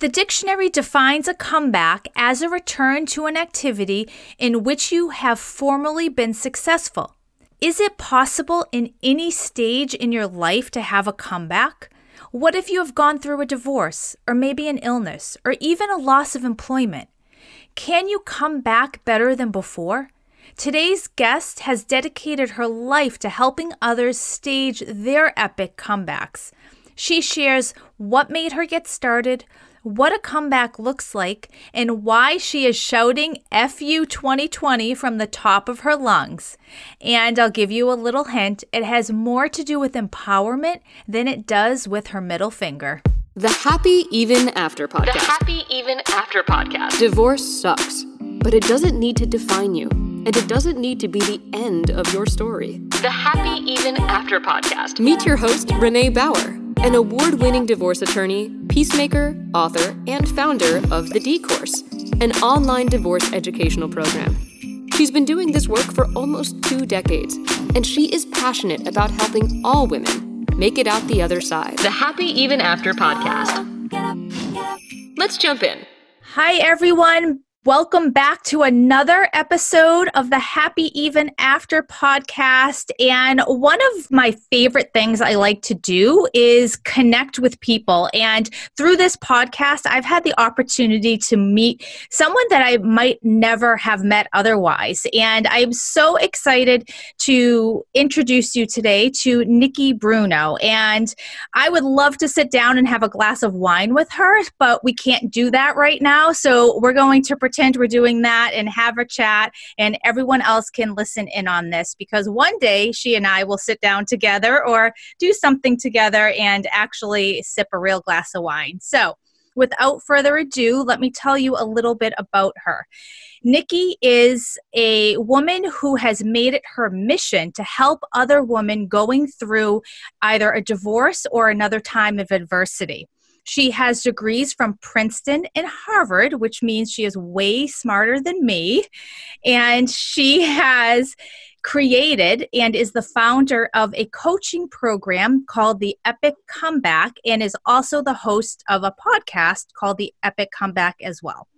The dictionary defines a comeback as a return to an activity in which you have formerly been successful. Is it possible in any stage in your life to have a comeback? What if you have gone through a divorce, or maybe an illness, or even a loss of employment? Can you come back better than before? Today's guest has dedicated her life to helping others stage their epic comebacks. She shares what made her get started, what a comeback looks like, and why she is shouting FU 2020 from the top of her lungs. And I'll give you a little hint it has more to do with empowerment than it does with her middle finger. The Happy Even After podcast. The Happy Even After podcast. Divorce sucks, but it doesn't need to define you, and it doesn't need to be the end of your story. The Happy Even After podcast. Meet your host, Renee Bauer an award winning divorce attorney, peacemaker, author, and founder of The D Course, an online divorce educational program. She's been doing this work for almost two decades, and she is passionate about helping all women make it out the other side. The Happy Even After podcast. Let's jump in. Hi, everyone. Welcome back to another episode of the Happy Even After podcast. And one of my favorite things I like to do is connect with people. And through this podcast, I've had the opportunity to meet someone that I might never have met otherwise. And I'm so excited to introduce you today to Nikki Bruno. And I would love to sit down and have a glass of wine with her, but we can't do that right now. So we're going to pretend pretend we're doing that and have a chat, and everyone else can listen in on this because one day she and I will sit down together or do something together and actually sip a real glass of wine. So, without further ado, let me tell you a little bit about her. Nikki is a woman who has made it her mission to help other women going through either a divorce or another time of adversity. She has degrees from Princeton and Harvard, which means she is way smarter than me. And she has created and is the founder of a coaching program called the Epic Comeback and is also the host of a podcast called the Epic Comeback as well.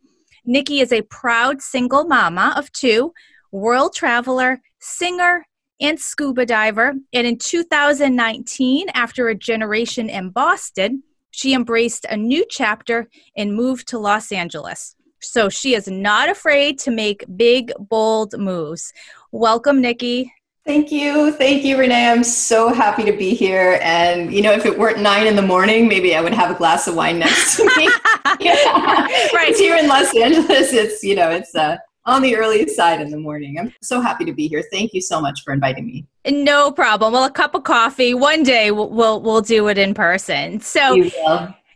Nikki is a proud single mama of two, world traveler, singer, and scuba diver. And in 2019, after a generation in Boston, she embraced a new chapter and moved to Los Angeles. So she is not afraid to make big, bold moves. Welcome, Nikki. Thank you. Thank you, Renee. I'm so happy to be here. And, you know, if it weren't nine in the morning, maybe I would have a glass of wine next to me. yeah. Right. here in Los Angeles, it's, you know, it's, uh, on the early side in the morning. I'm so happy to be here. Thank you so much for inviting me. No problem. Well, a cup of coffee. One day we'll we'll, we'll do it in person. So you,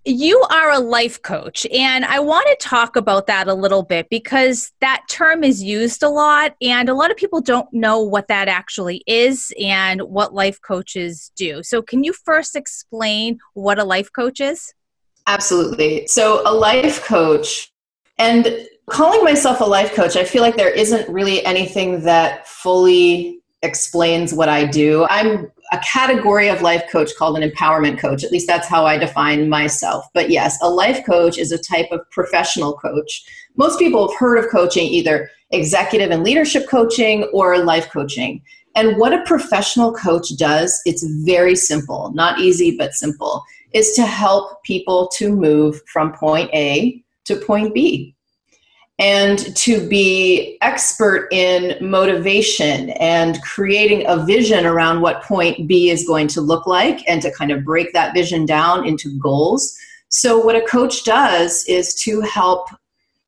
you are a life coach, and I want to talk about that a little bit because that term is used a lot, and a lot of people don't know what that actually is and what life coaches do. So, can you first explain what a life coach is? Absolutely. So, a life coach and calling myself a life coach, I feel like there isn't really anything that fully explains what I do. I'm a category of life coach called an empowerment coach. At least that's how I define myself. But yes, a life coach is a type of professional coach. Most people have heard of coaching, either executive and leadership coaching or life coaching. And what a professional coach does, it's very simple, not easy, but simple, is to help people to move from point A to point B and to be expert in motivation and creating a vision around what point B is going to look like and to kind of break that vision down into goals. So, what a coach does is to help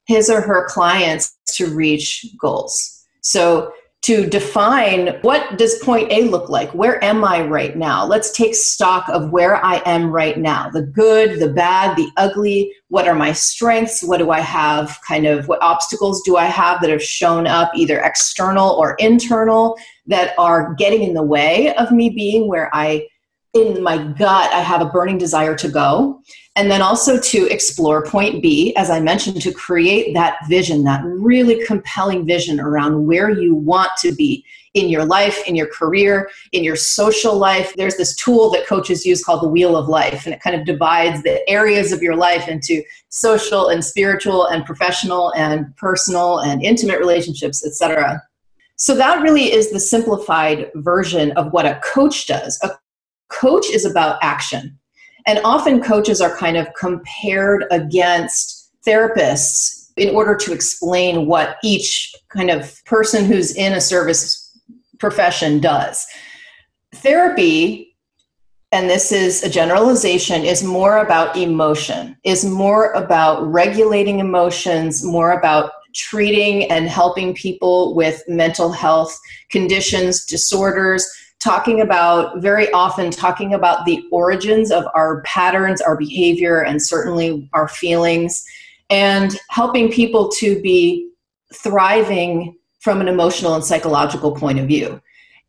his or her clients to reach goals. So, to define what does point A look like? Where am I right now? Let's take stock of where I am right now. The good, the bad, the ugly. What are my strengths? What do I have kind of what obstacles do I have that have shown up either external or internal that are getting in the way of me being where I in my gut, I have a burning desire to go. And then also to explore point B, as I mentioned, to create that vision, that really compelling vision around where you want to be in your life, in your career, in your social life. There's this tool that coaches use called the Wheel of Life, and it kind of divides the areas of your life into social and spiritual and professional and personal and intimate relationships, etc. So that really is the simplified version of what a coach does. A coach is about action. And often coaches are kind of compared against therapists in order to explain what each kind of person who's in a service profession does. Therapy, and this is a generalization, is more about emotion, is more about regulating emotions, more about treating and helping people with mental health conditions, disorders, talking about very often talking about the origins of our patterns, our behavior, and certainly our feelings, and helping people to be thriving from an emotional and psychological point of view.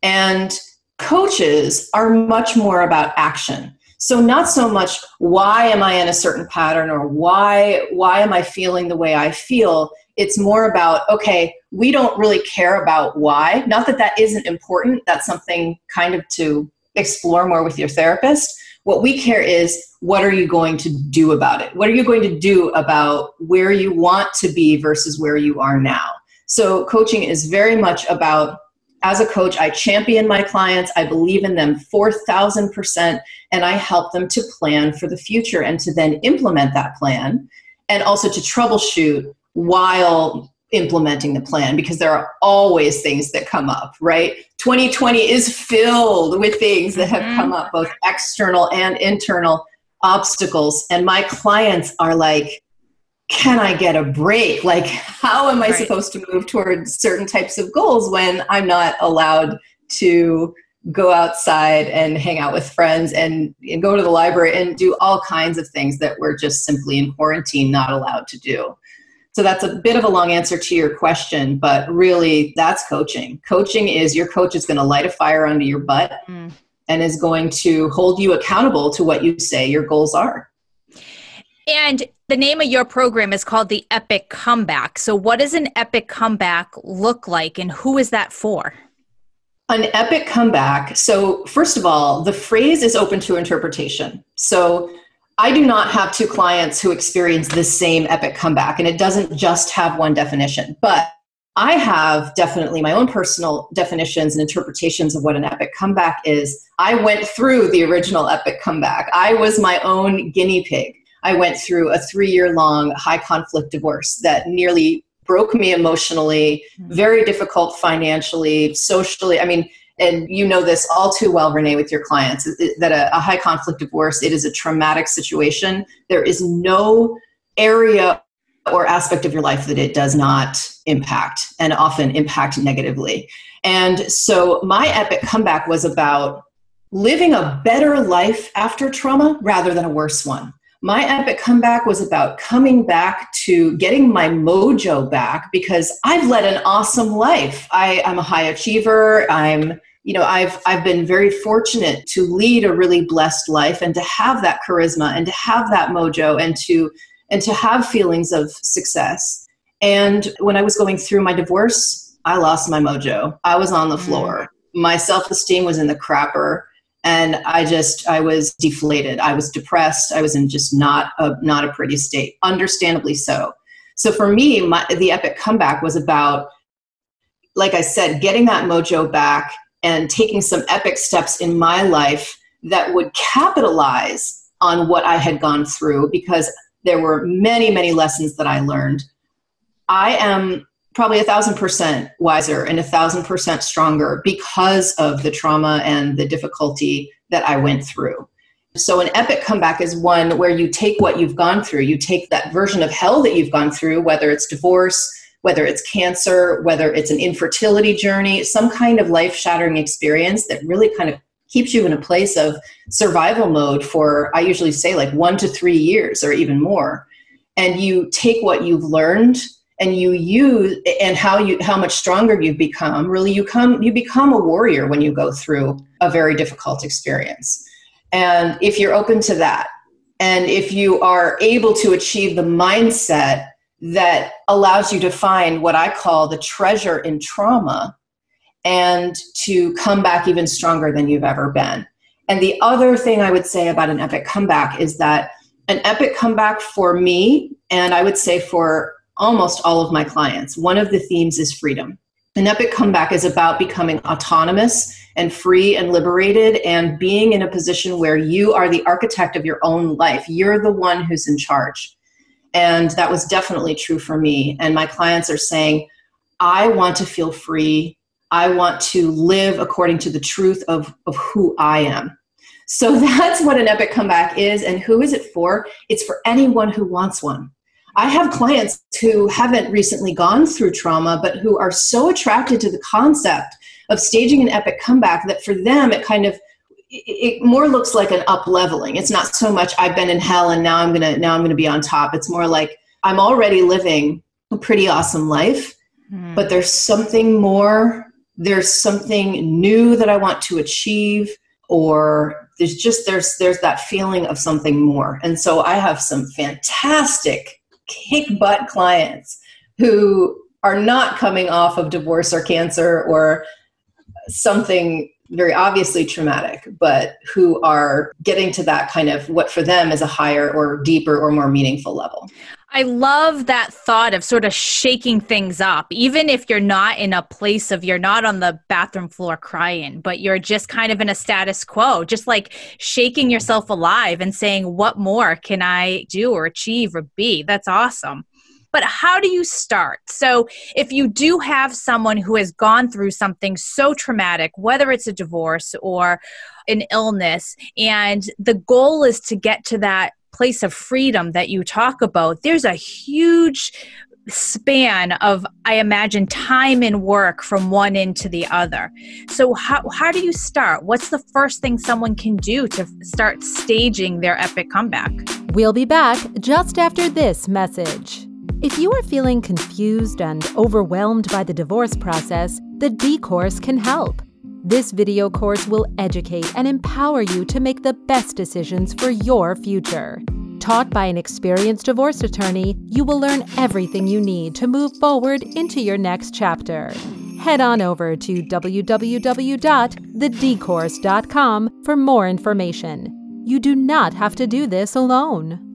And coaches are much more about action. So not so much why am I in a certain pattern or why why am I feeling the way I feel? It's more about okay, we don't really care about why. Not that that isn't important. That's something kind of to explore more with your therapist. What we care is what are you going to do about it? What are you going to do about where you want to be versus where you are now? So, coaching is very much about, as a coach, I champion my clients, I believe in them 4,000%, and I help them to plan for the future and to then implement that plan and also to troubleshoot while implementing the plan because there are always things that come up, right? 2020 is filled with things that have come mm-hmm. up, both external and internal obstacles. And my clients are like, can I get a break? Like, how am I right. supposed to move towards certain types of goals when I'm not allowed to go outside and hang out with friends and, and, go to the library and do all kinds of things that we're just simply in quarantine not allowed to do? So that's a bit of a long answer to your question, but really that's coaching. Coaching is your coach is going to light a fire under your butt mm. and is going to hold you accountable to what you say your goals are. And the name of your program is called the Epic Comeback. So, what does an epic comeback look like, and who is that for? An epic comeback. So, first of all, the phrase is open to interpretation. So, I do not have two clients who experience the same epic comeback, and it doesn't just have one definition. But I have definitely my own personal definitions and interpretations of what an epic comeback is. I went through the original epic comeback, I was my own guinea pig. I went through a three year long high conflict divorce that nearly broke me emotionally, hmm. very difficult financially, socially. I mean, and you know this all too well, Renee, with your clients, that a, a high conflict divorce, it is a traumatic situation. There is no area or aspect of your life that it does not impact and often impact negatively. And so my epic comeback was about living a better life after trauma rather than a worse one my epic comeback was about coming back to getting my mojo back because I've led an awesome life. I, I'm a high achiever. I'm, you know, I've I've been very fortunate to lead a really blessed life and to have that charisma and to have that mojo and to and to have feelings of success. And when I was going through my divorce, I lost my mojo. I was on the mm. floor. My self-esteem was in the crapper and i just i was deflated. I was depressed. I was in just not a not a pretty state understandably so. So for me my, the epic comeback was about like i said getting that mojo back and taking some epic steps in my life that would capitalize on what i had gone through because there were many many lessons that i learned. I am probably a thousand percent wiser and a thousand percent stronger because of the trauma and the difficulty that I went through. So, an epic comeback is one where you take what you've gone through, you take that version of hell that you've gone through, whether it's divorce, whether it's cancer, whether it's an infertility journey, some kind of life shattering experience that really kind of keeps you in a place of survival mode for, I usually say, like one to three years or even more. And you take what you've learned and you use and how you how much stronger you've become really you come you become a warrior when you go through a very difficult experience And if you're open to that, and if you are able to achieve the mindset that allows you to find what I call the treasure in trauma and to come back even stronger than you've ever been. And the other thing I would say about an epic comeback is that an epic comeback for me, and I would say for almost all of my clients, one of the themes is freedom. An epic comeback is about becoming autonomous and free and liberated and being in a position where you are the architect of your own life. You're the one who's in charge. And that was definitely true for me. And my clients are saying, I want to feel free. I want to live according to the truth of, of who I am. So that's what an epic comeback is. And who is it for? It's for anyone who wants one. I have clients who haven't recently gone through trauma, but who are so attracted to the concept of staging an epic comeback that for them it kind of it more looks like an up leveling. It's not so much I've been in hell and now I'm gonna now I'm gonna be on top. It's more like I'm already living a pretty awesome life, mm. but there's something more. There's something new that I want to achieve, or there's just there's there's that feeling of something more. And so I have some fantastic kick butt clients who are not coming off of divorce or cancer or something very obviously traumatic, but who are getting to that kind of what for them is a higher or deeper or more meaningful level. I love that thought of sort of shaking things up, even if you're not in a place of you're not on the bathroom floor crying, but you're just kind of in a status quo, just like shaking yourself alive and saying, What more can I do or achieve or be? That's awesome but how do you start? So, if you do have someone who has gone through something so traumatic, whether it's a divorce or an illness, and the goal is to get to that place of freedom that you talk about, there's a huge span of i imagine time and work from one end to the other. So how, how do you start? What's the first thing someone can do to start staging their epic comeback? We'll be back just after this message. If you are feeling confused and overwhelmed by the divorce process, the D Course can help. This video course will educate and empower you to make the best decisions for your future. Taught by an experienced divorce attorney, you will learn everything you need to move forward into your next chapter. Head on over to www.thedcourse.com for more information. You do not have to do this alone.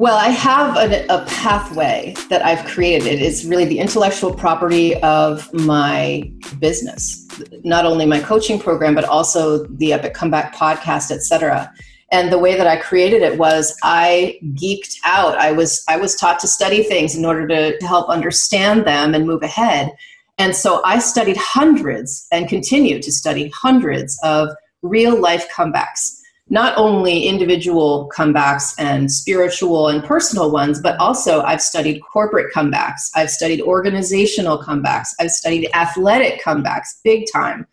Well, I have a, a, pathway that I've created. It's really the intellectual property of my business, not only my coaching program, but also the Epic Comeback podcast, etc. And the way that I created it was I geeked out. I was I was taught to study things in order to, to help understand them and move ahead. And so I studied hundreds and continue to study hundreds of real life comebacks not only individual comebacks and spiritual and personal ones, but also I've studied corporate comebacks, I've studied organizational comebacks, I've studied athletic comebacks, big time.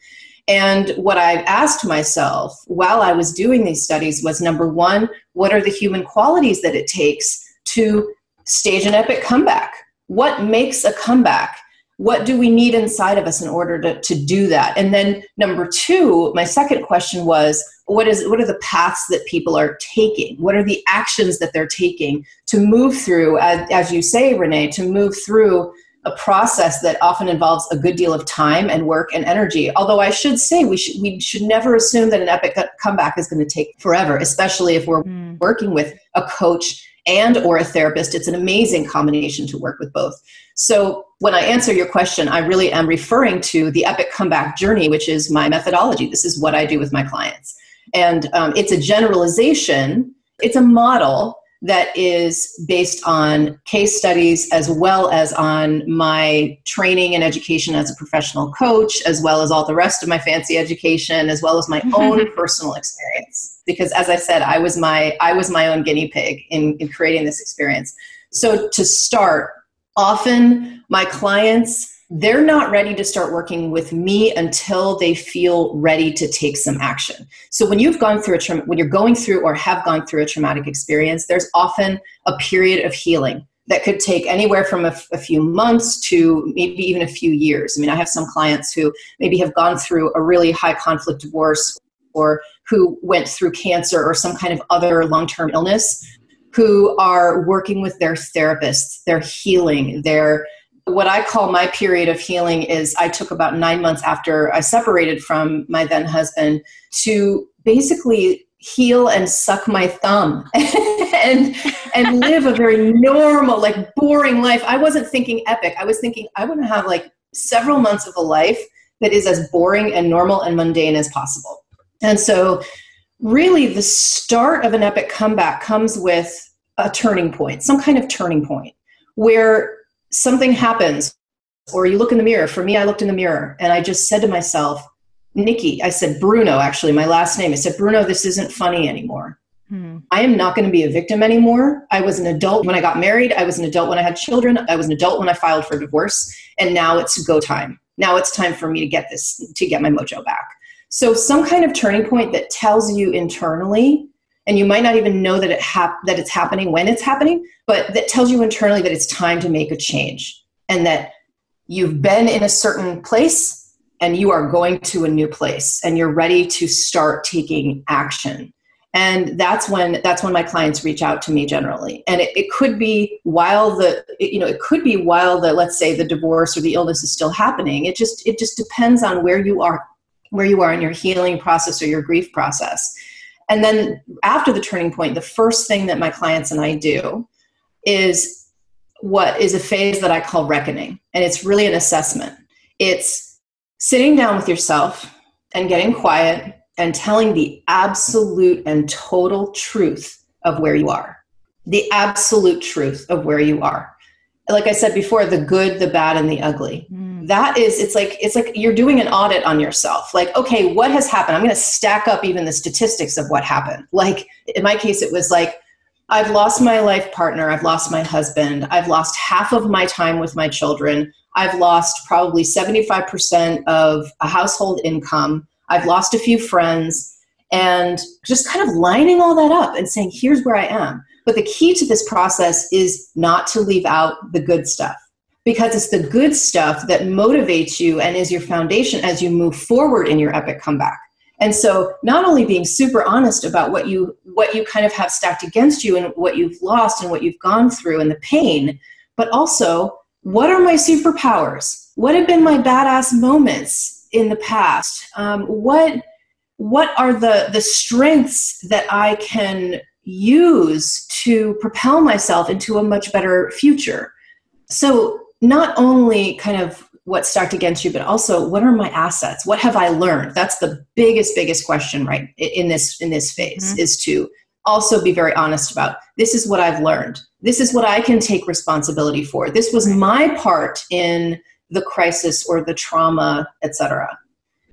And what I've asked myself while I was doing these studies was number one, what are the human qualities that it takes to stage an epic comeback? What makes a comeback? What do we need inside of us in order to, to do that? And then number two, my second question was, what is what are the paths that people are taking what are the actions that they're taking to move through as, as you say renee to move through a process that often involves a good deal of time and work and energy although i should say we should we should never assume that an epic comeback is going to take forever especially if we're mm. working with a coach and or a therapist it's an amazing combination to work with both. So when i answer your question i really am referring to the epic comeback journey which is my methodology. This is what i do with my clients. And um, it's a generalization, it's a model that is based on case studies as well as on my training and education as a professional coach, as well as all the rest of my fancy education, as well as my mm-hmm. own personal experience. Because as I said, I was my I was my own guinea pig in, in creating this experience. So to start, often my clients they're not ready to start working with me until they feel ready to take some action. So when you've gone through a tra- when you're going through or have gone through a traumatic experience, there's often a period of healing that could take anywhere from a, f- a few months to maybe even a few years. I mean, I have some clients who maybe have gone through a really high conflict divorce or who went through cancer or some kind of other long term illness who are working with their therapists, they're healing, they're what I call my period of healing is I took about nine months after I separated from my then husband to basically heal and suck my thumb and and live a very normal like boring life. I wasn't thinking epic. I was thinking i want to have like several months of a life that is as boring and normal and mundane as possible. And so really the start of an epic comeback comes with a turning point some kind of turning point where something happens or you look in the mirror for me i looked in the mirror and i just said to myself Nikki, I said Bruno, actually, my last name. I said, Bruno, this isn't funny anymore. Hmm. I am not going to be a victim anymore. I was an adult when I got married. I was an adult when I had children. I was an adult when I filed for divorce. And now it's go time. Now it's time for me to get this, to get my mojo back. So, some kind of turning point that tells you internally, and you might not even know that, it hap- that it's happening when it's happening, but that tells you internally that it's time to make a change and that you've been in a certain place and you are going to a new place and you're ready to start taking action. And that's when that's when my clients reach out to me generally. And it, it could be while the it, you know it could be while the let's say the divorce or the illness is still happening. It just it just depends on where you are where you are in your healing process or your grief process and then after the turning point the first thing that my clients and i do is what is a phase that i call reckoning and it's really an assessment it's sitting down with yourself and getting quiet and telling the absolute and total truth of where you are. The absolute truth of where you are. Like I said before, the good, the bad, and the ugly. Mm. That is, it's like it's like you're doing an audit on yourself. Like, okay, what has happened? I'm going to stack up even the statistics of what happened. Like in my case, it was like I've lost my life partner, I've lost my husband, I've lost half of my time with my children, I've lost probably 75% of a household income. I've lost a few friends and just kind of lining all that up and saying, here's where I am. But the key to this process is not to leave out the good stuff because it's the good stuff that motivates you and is your foundation as you move forward in your epic comeback. And so not only being super honest about what you what you kind of have stacked against you and what you've lost and what you've gone through and the pain, but also what are my superpowers? What have been my badass moments in the past? Um, what what are the the strengths that I can use to propel myself into a much better future? So not only kind of what's stacked against you, but also what are my assets? What have I learned? That's the biggest, biggest question, right? In this in this phase mm-hmm. is to also be very honest about this is what I've learned. This is what I can take responsibility for. This was my part in the crisis or the trauma, etc.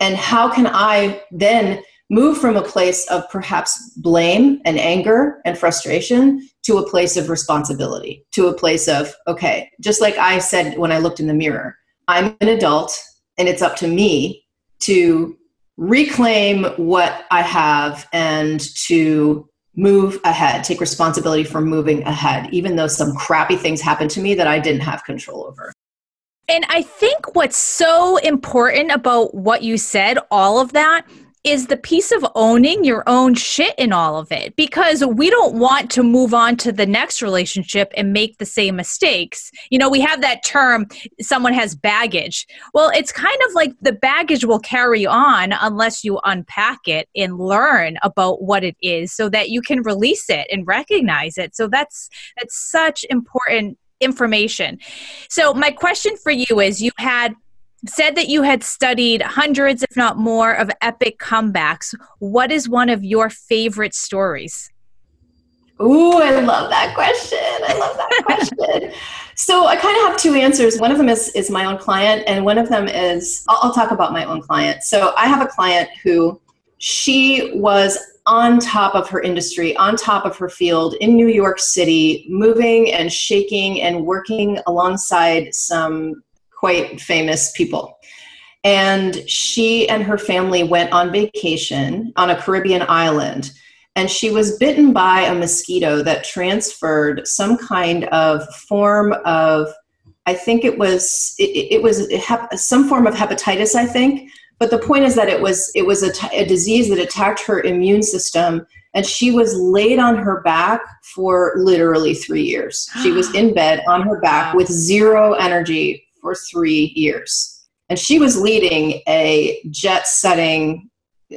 And how can I then move from a place of perhaps blame and anger and frustration to a place of responsibility, to a place of, okay, just like I said when I looked in the mirror, I'm an adult and it's up to me to reclaim what I have and to move ahead, take responsibility for moving ahead, even though some crappy things happened to me that I didn't have control over. And I think what's so important about what you said, all of that, is the piece of owning your own shit in all of it because we don't want to move on to the next relationship and make the same mistakes. You know, we have that term someone has baggage. Well, it's kind of like the baggage will carry on unless you unpack it and learn about what it is so that you can release it and recognize it. So that's that's such important information. So my question for you is you had said that you had studied hundreds, if not more, of epic comebacks. What is one of your favorite stories? Ooh, I love that question. I love that question. so I kind of have two answers. One of them is, is my own client, and one of them is I'll, I'll talk about my own client. So I have a client who she was on top of her industry, on top of her field in New York City, moving and shaking and working alongside some quite famous people. And she and her family went on vacation on a Caribbean island. And she was bitten by a mosquito that transferred some kind of form of, I think it was, it, it was some form of hepatitis, I think, but the point is that it was it was a, t- a disease that attacked her immune system and she was laid on her back for literally three years she was in bed on her back with zero energy for three years. And she was leading a jet setting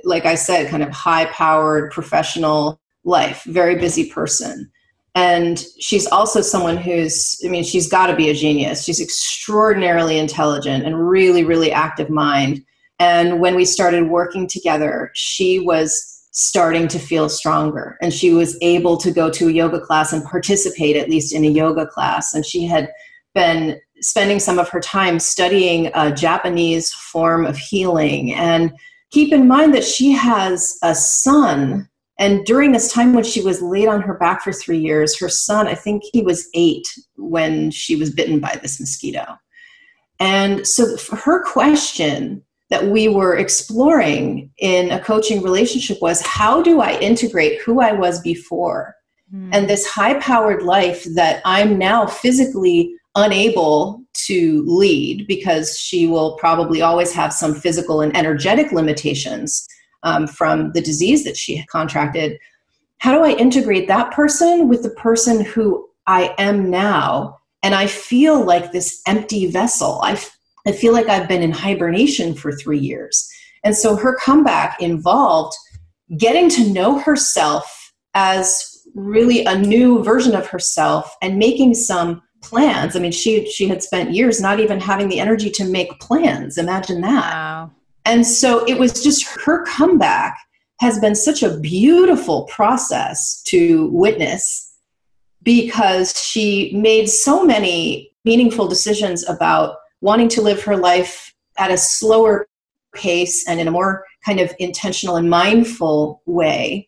like i said kind of high powered professional life very busy person. And she's also someone who's i mean she's got to be a genius. She's extraordinarily intelligent and really really active mind. And when we started working together she was starting to feel stronger. And she was able to go to a yoga class and participate at least in a yoga class. And she had been spending some of her time studying a japanese form of healing and keep in mind that she has a son and during this time when she was laid on her back for three years, her son, I think he was eight when she was bitten by this mosquito. And so her question that we were exploring in a coaching relationship was how do I integrate who I was before mm. and this high powered life that I'm now physically unable to lead because she will probably always have some physical and energetic limitations um, from the disease that she contracted. How do I integrate that person with the person who I am now? And I feel like this empty vessel. I, f- I feel like I've been in hibernation for three years. And so her comeback involved getting to know herself as really a new version of herself and making some plans. I mean, she she had spent years not even having the energy to make plans. Imagine that. Wow. And so it was just her comeback has been such a beautiful process to witness because she made so many meaningful decisions about wanting to live her life at a slower pace and in a more kind of intentional and mindful way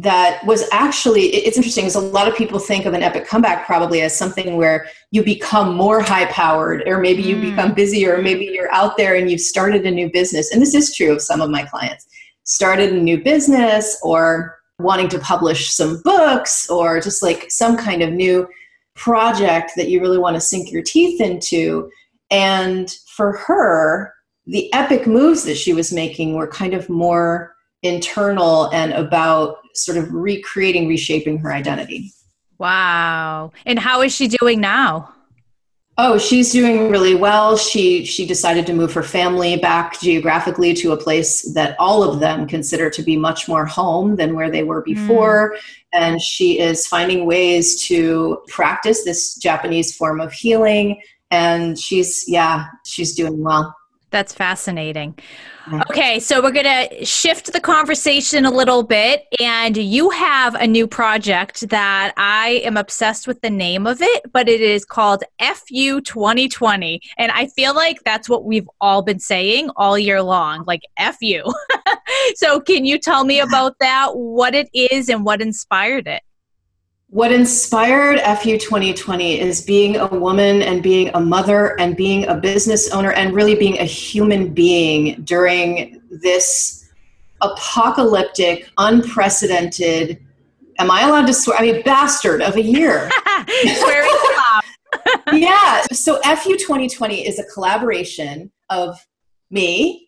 that was actually it's interesting because a lot of people think of an epic comeback probably as something where you become more high powered or maybe you mm. become busier or maybe you're out there and you've started a new business. And this is true of some of my clients. Started a new business or wanting to publish some books or just like some kind of new project that you really want to sink your teeth into. And for her the epic moves that she was making were kind of more internal and about sort of recreating, reshaping her identity. Wow. And how is she doing now? Oh, she's doing really well. She she decided to move her family back geographically to a place that all of them consider to be much more home than where they were before. Mm. And she is finding ways to practice this Japanese form of healing. And she's yeah, she's doing well. That's fascinating. Mm. Okay, so we're going to shift the conversation a little bit. And you have a new project that I am obsessed with the name of it, but it is called FU 2020. And I feel like that's what we've all been saying all year long like FU. so, can you tell me about that, what it is, and what inspired it? What inspired FU 2020 is being a woman and being a mother and being a business owner and really being a human being during this apocalyptic, unprecedented, am I allowed to swear? I mean, bastard of a year. Swearing yeah. So FU 2020 is a collaboration of me,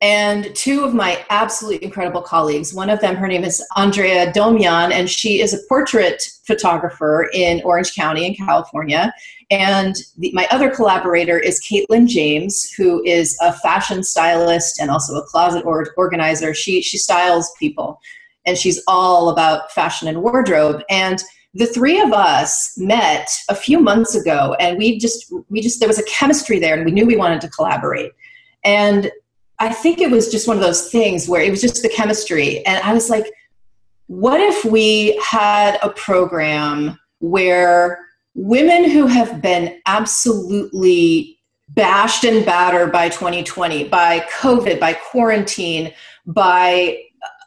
and two of my absolutely incredible colleagues. One of them, her name is Andrea Domian, and she is a portrait photographer in Orange County in California. And the, my other collaborator is Caitlin James, who is a fashion stylist and also a closet or, organizer. She, she styles people, and she's all about fashion and wardrobe. And the three of us met a few months ago, and we just we just there was a chemistry there, and we knew we wanted to collaborate. And I think it was just one of those things where it was just the chemistry. And I was like, what if we had a program where women who have been absolutely bashed and battered by 2020, by COVID, by quarantine, by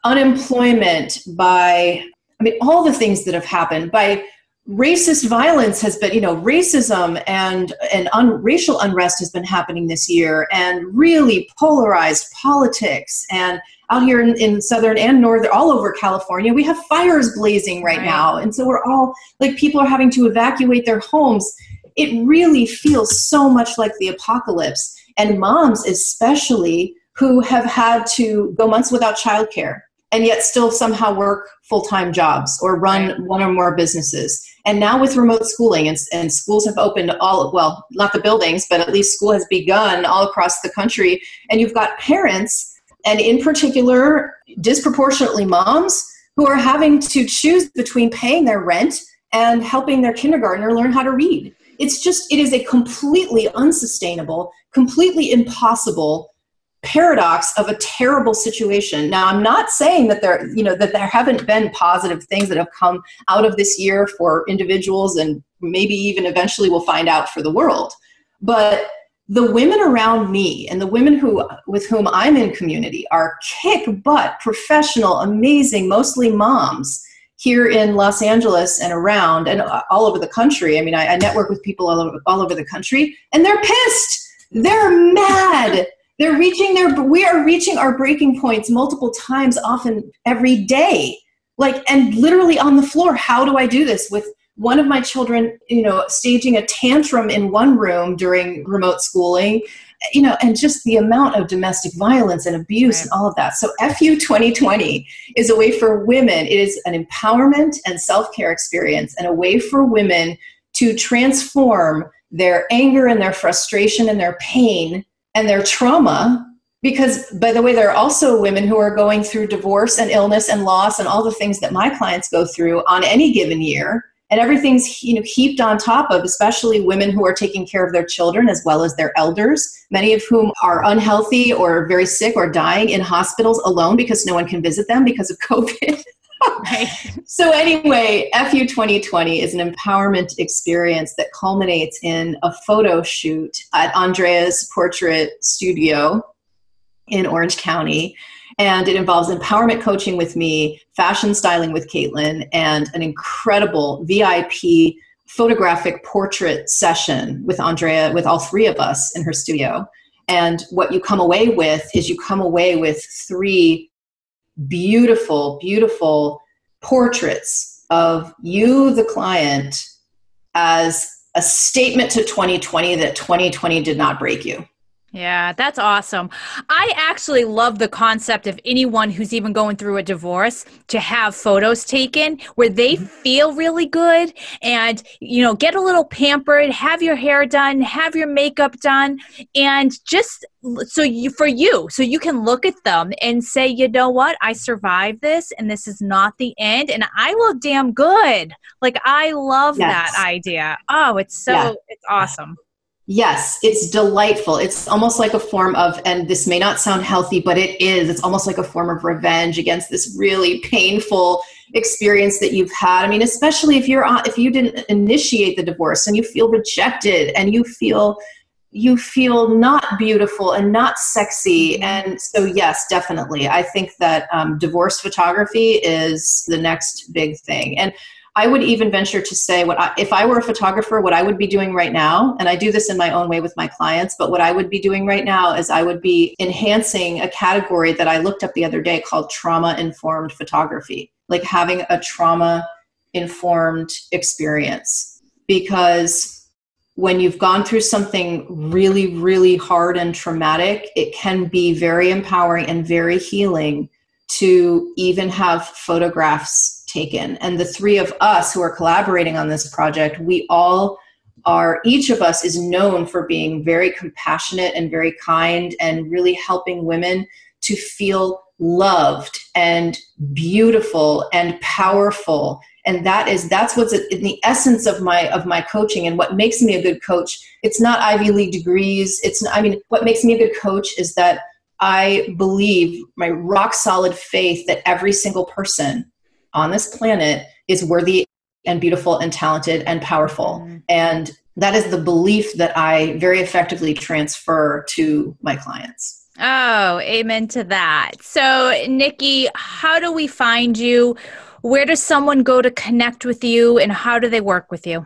unemployment, by, I mean, all the things that have happened, by racist violence has been you know racism and and un, racial unrest has been happening this year and really polarized politics. And out here in, in southern and northern all over california we have fires blazing right, right. now. And so we're all like people are having to evacuate their homes. It really feels so much like the apocalypse. And moms especially who have had to go months without childcare and yet still somehow work full-time jobs or run right. one or more businesses and now with remote schooling and, and, schools have opened all well not the buildings but at least school has begun all across the country. And you've got parents and in particular disproportionately moms who are having to choose between paying their rent and helping their kindergartner learn how to read. It's just it is a completely unsustainable completely impossible paradox of a terrible situation. Now, I'm not saying that there, you know, that there haven't been positive things that have come out of this year for individuals and maybe even eventually we'll find out for the world. But the women around me and the women who with whom I'm in community are kick butt, professional, amazing, mostly moms here in Los Angeles and around and all over the country. I mean, I, I network with people all over, all over the country and they're pissed. They're mad they're reaching their, we are reaching our breaking points multiple times, often every day. Like, and literally on the floor, how do I do this with one of my children, you know, staging a tantrum in one room during remote schooling, you know, and just the amount of domestic violence and abuse right. and all of that. So, FU 2020 is a way for women, it is an empowerment and self care experience and a way for women to transform their anger and their frustration and their pain and their trauma because by the way there are also women who are going through divorce and illness and loss and all the things that my clients go through on any given year. And everything's you know heaped on top of especially women who are taking care of their children as well as their elders many of whom are unhealthy or very sick or dying in hospitals alone because no one can visit them because of covid So, anyway, FU 2020 is an empowerment experience that culminates in a photo shoot at Andrea's Portrait Studio in Orange County. And it involves empowerment coaching with me, fashion styling with Caitlin, and an incredible VIP photographic portrait session with Andrea, with all three of us in her studio. And what you come away with is you come away with three beautiful, beautiful portraits of you, the client, as a statement to 2020 that 2020 did not break you. Yeah, that's awesome. I actually love the concept of anyone who's even going through a divorce to have photos taken where they mm-hmm. feel really good and, you know, get a little pampered, have your hair done, have your makeup done, and just so you for you so you can look at them and say you know what i survived this and this is not the end and i look damn good like i love yes. that idea oh it's so yeah. it's awesome Yes, it's delightful. It's almost like a form of, and this may not sound healthy, but it is. It's almost like a form of revenge against this really painful experience that you've had. I mean, especially if you're on, if you didn't initiate the divorce and you feel rejected and you feel you feel not beautiful and not sexy. Mm-hmm. And so, yes, definitely, I think that um, divorce photography is the next big thing. And I would even venture to say what I, if I were a photographer, what I would be doing right now, and I do this in my own way with my clients, but what I would be doing right now is I would be enhancing a category that I looked up the other day called trauma informed photography, like having a trauma informed experience. Because when you've gone through something really, really hard and traumatic, it can be very empowering and very healing to even have photographs taken. And the three of us who are collaborating on this project, we all are, each of us is known for being very compassionate and very kind and really helping women to feel loved and beautiful and powerful. And that is that's what's in the essence of my of my coaching and what makes me a good coach. It's not ivy league degrees. It's i mean what makes me a good coach is that i believe my rock solid faith that every single person on this planet is worthy and beautiful and talented and powerful. Mm-hmm. And that is the belief that I very effectively transfer to my clients. Oh, amen to that. So, Nikki, how do we find you? Where does someone go to connect with you and how do they work with you?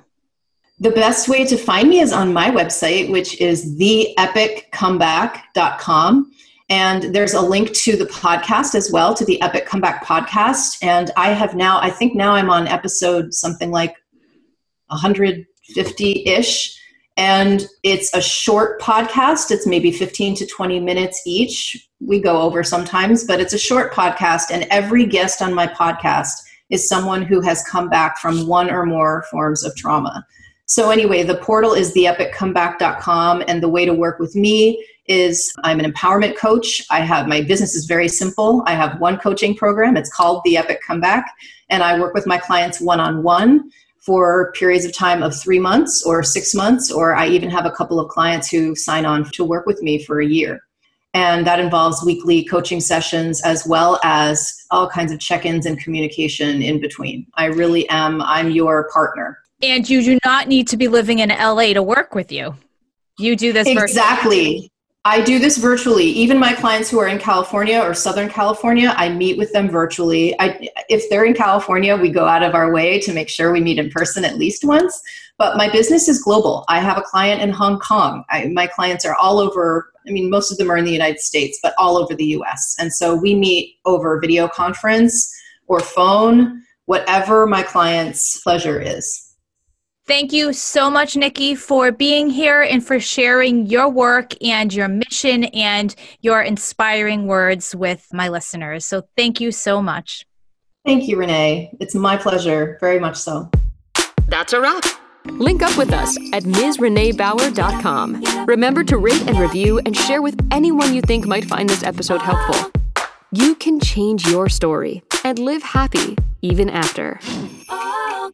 The best way to find me is on my website, which is theepiccomeback.com. And there's a link to the podcast as well, to the Epic Comeback podcast. And I have now, I think now I'm on episode something like 150 ish. And it's a short podcast, it's maybe 15 to 20 minutes each. we go over sometimes, but it's a short podcast, and every guest on my podcast is someone who has come back from one or more forms of trauma. So, anyway, the portal is theepiccomeback.com, and the way to work with me is I'm an empowerment coach. I have my business is very simple. I have one coaching program. It's called The Epic Comeback, and I work with my clients one on one for periods of time of three months or six months, or I even have a couple of clients who sign on to work with me for a year. And that involves weekly coaching sessions as well as all kinds of check ins and communication in between. I really am, I'm your partner. And you do not need to be living in LA to work with you. You do this exactly. I do this virtually. Even my clients who are in California or Southern California, I meet with them virtually. I, if they're in California, we go out of our way to make sure we meet in person at least once. But my business is global. I have a client in Hong Kong. I, my clients are all over. I mean, most of them are in the United States, but all over the US. And so we meet over video conference or phone, whatever my client's pleasure is. Thank you so much, Nikki, for being here and for sharing your work and your mission and your inspiring words with my listeners. So, thank you so much. Thank you, Renee. It's my pleasure, very much so. That's a wrap. Link up with us at MsReneeBauer.com. Remember to rate and review and share with anyone you think might find this episode helpful. You can change your story and live happy even after. Oh.